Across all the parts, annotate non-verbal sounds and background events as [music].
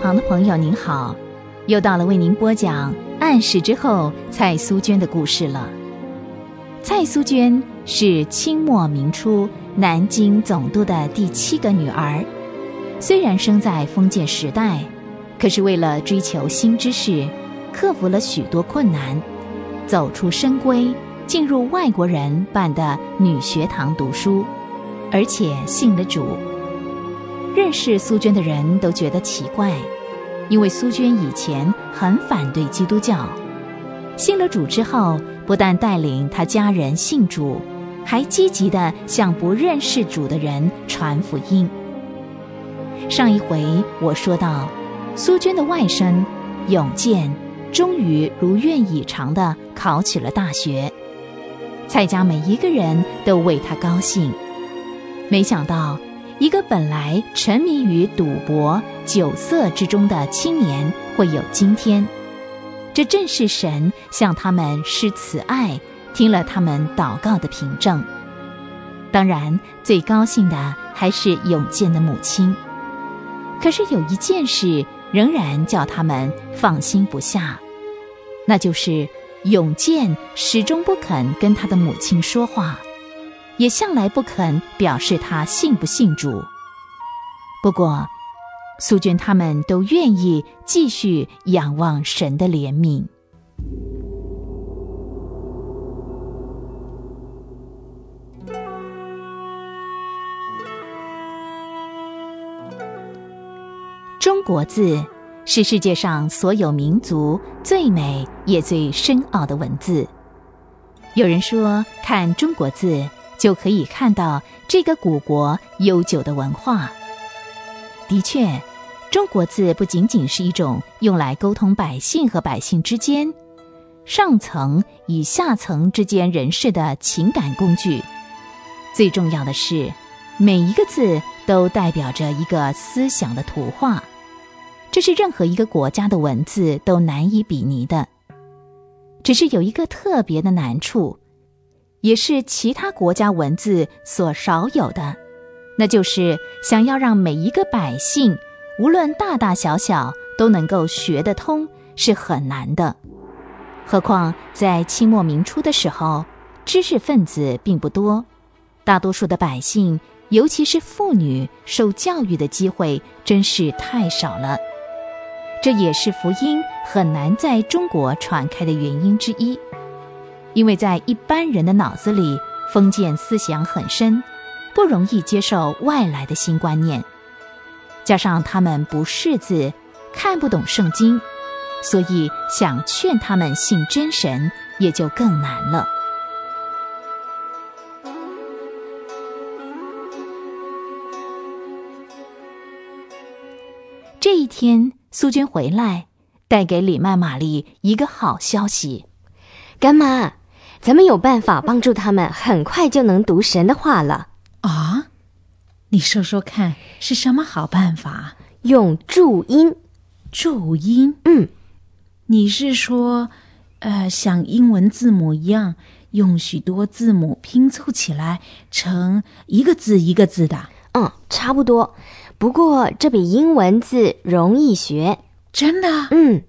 旁的朋友您好，又到了为您播讲暗示之后蔡苏娟的故事了。蔡苏娟是清末明初南京总督的第七个女儿，虽然生在封建时代，可是为了追求新知识，克服了许多困难，走出深闺，进入外国人办的女学堂读书，而且信了主。认识苏娟的人都觉得奇怪，因为苏娟以前很反对基督教，信了主之后，不但带领他家人信主，还积极的向不认识主的人传福音。上一回我说到，苏娟的外甥永健终于如愿以偿的考取了大学，蔡家每一个人都为他高兴，没想到。一个本来沉迷于赌博、酒色之中的青年会有今天，这正是神向他们施慈爱、听了他们祷告的凭证。当然，最高兴的还是永健的母亲。可是有一件事仍然叫他们放心不下，那就是永健始终不肯跟他的母亲说话。也向来不肯表示他信不信主。不过，苏娟他们都愿意继续仰望神的怜悯。中国字是世界上所有民族最美也最深奥的文字。有人说，看中国字。就可以看到这个古国悠久的文化。的确，中国字不仅仅是一种用来沟通百姓和百姓之间、上层与下层之间人士的情感工具。最重要的是，每一个字都代表着一个思想的图画，这是任何一个国家的文字都难以比拟的。只是有一个特别的难处。也是其他国家文字所少有的，那就是想要让每一个百姓，无论大大小小，都能够学得通，是很难的。何况在清末明初的时候，知识分子并不多，大多数的百姓，尤其是妇女，受教育的机会真是太少了。这也是福音很难在中国传开的原因之一。因为在一般人的脑子里，封建思想很深，不容易接受外来的新观念，加上他们不识字，看不懂圣经，所以想劝他们信真神也就更难了。这一天，苏娟回来，带给李曼玛丽一个好消息，干妈。咱们有办法帮助他们，很快就能读神的话了啊！你说说看，是什么好办法？用注音，注音。嗯，你是说，呃，像英文字母一样，用许多字母拼凑起来成一个字一个字的？嗯，差不多。不过这比英文字容易学。真的？嗯。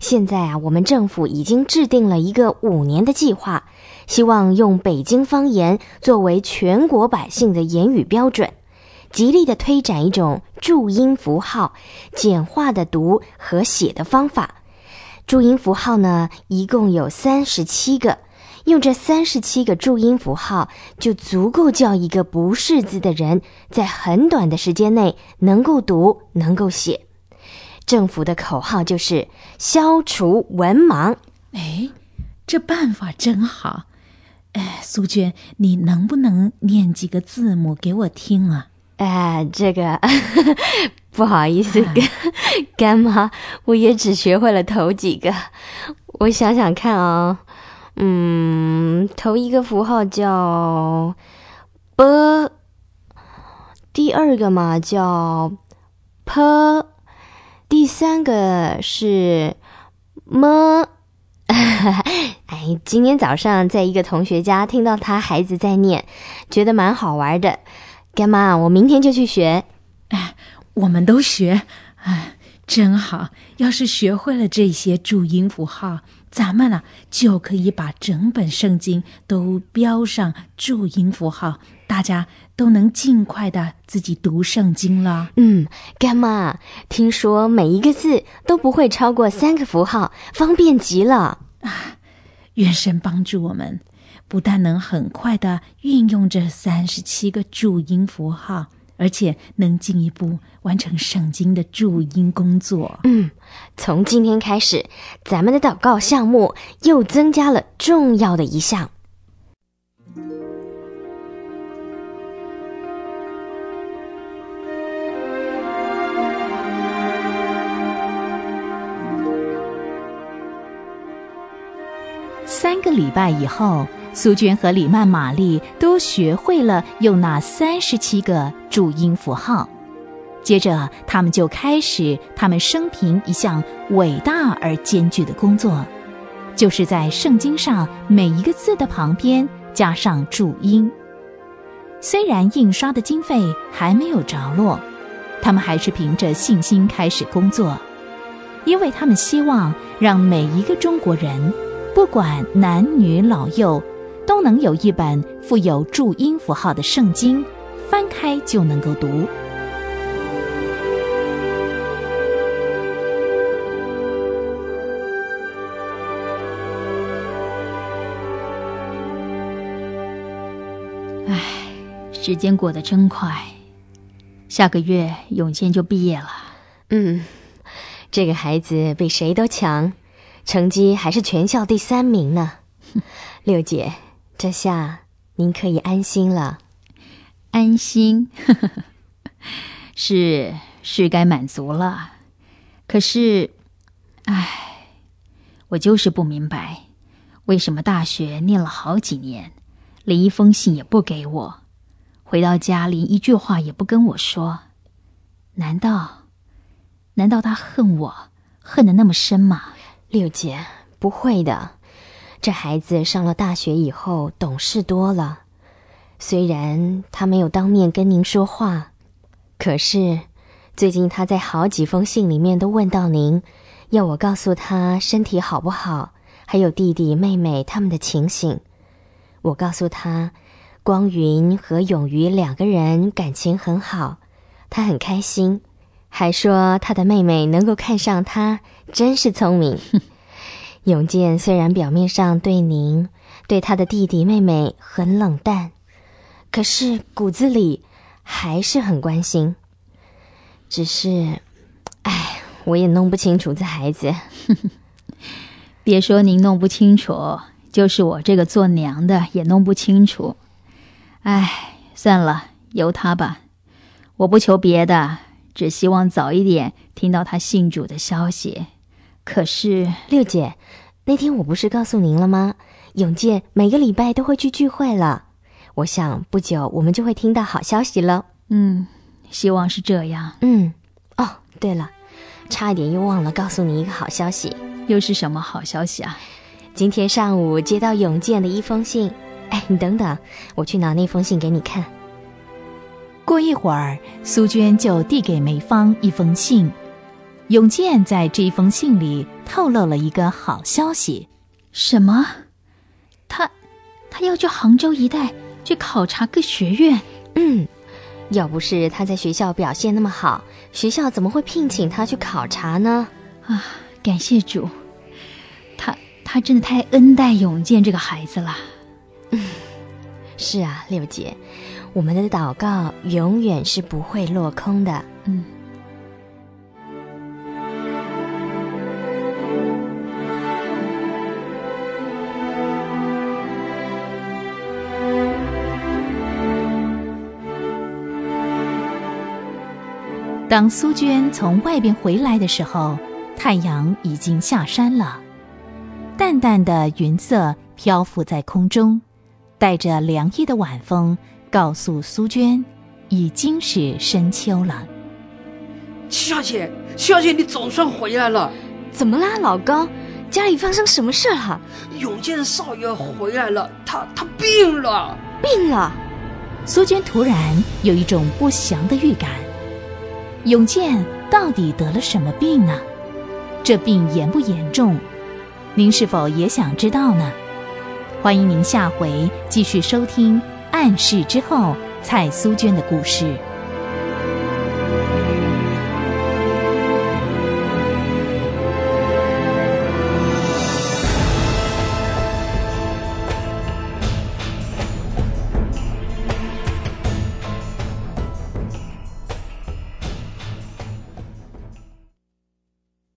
现在啊，我们政府已经制定了一个五年的计划，希望用北京方言作为全国百姓的言语标准，极力的推展一种注音符号简化的读和写的方法。注音符号呢，一共有三十七个，用这三十七个注音符号，就足够叫一个不识字的人在很短的时间内能够读，能够写。政府的口号就是消除文盲。哎，这办法真好！哎，苏娟，你能不能念几个字母给我听啊？哎，这个 [laughs] 不好意思，干干妈，我也只学会了头几个。我想想看啊，嗯，头一个符号叫 “b”，第二个嘛叫 “p”。第三个是么？[laughs] 哎，今天早上在一个同学家听到他孩子在念，觉得蛮好玩的。干妈，我明天就去学。哎，我们都学。哎，真好！要是学会了这些注音符号，咱们呢就可以把整本圣经都标上注音符号，大家都能尽快的自己读圣经了。嗯，干妈，听说每一个字都不会超过三个符号，方便极了啊！愿神帮助我们，不但能很快的运用这三十七个注音符号。而且能进一步完成圣经的注音工作。嗯，从今天开始，咱们的祷告项目又增加了重要的一项。三个礼拜以后。苏娟和李曼玛丽都学会了用那三十七个注音符号，接着他们就开始他们生平一项伟大而艰巨的工作，就是在圣经上每一个字的旁边加上注音。虽然印刷的经费还没有着落，他们还是凭着信心开始工作，因为他们希望让每一个中国人，不管男女老幼。都能有一本附有注音符号的圣经，翻开就能够读。唉，时间过得真快，下个月永健就毕业了。嗯，这个孩子比谁都强，成绩还是全校第三名呢。[laughs] 六姐。这下您可以安心了，安心，[laughs] 是是该满足了。可是，唉，我就是不明白，为什么大学念了好几年，连一封信也不给我，回到家连一句话也不跟我说？难道，难道他恨我，恨得那么深吗？六姐，不会的。这孩子上了大学以后懂事多了，虽然他没有当面跟您说话，可是最近他在好几封信里面都问到您，要我告诉他身体好不好，还有弟弟妹妹他们的情形。我告诉他，光云和永瑜两个人感情很好，他很开心，还说他的妹妹能够看上他，真是聪明。[laughs] 永健虽然表面上对您、对他的弟弟妹妹很冷淡，可是骨子里还是很关心。只是，哎，我也弄不清楚这孩子。[laughs] 别说您弄不清楚，就是我这个做娘的也弄不清楚。哎，算了，由他吧。我不求别的，只希望早一点听到他信主的消息。可是六姐，那天我不是告诉您了吗？永健每个礼拜都会去聚会了。我想不久我们就会听到好消息了。嗯，希望是这样。嗯，哦，对了，差一点又忘了告诉你一个好消息。又是什么好消息啊？今天上午接到永健的一封信。哎，你等等，我去拿那封信给你看。过一会儿，苏娟就递给梅芳一封信。永健在这封信里透露了一个好消息，什么？他，他要去杭州一带去考察各学院。嗯，要不是他在学校表现那么好，学校怎么会聘请他去考察呢？啊，感谢主，他他真的太恩待永健这个孩子了。嗯，是啊，六姐，我们的祷告永远是不会落空的。嗯。当苏娟从外边回来的时候，太阳已经下山了，淡淡的云色漂浮在空中，带着凉意的晚风，告诉苏娟，已经是深秋了。七小姐，七小姐，你总算回来了。怎么啦，老高？家里发生什么事了？永健少爷回来了，他他病了，病了。苏娟突然有一种不祥的预感。永健到底得了什么病呢？这病严不严重？您是否也想知道呢？欢迎您下回继续收听。暗示之后蔡苏娟的故事。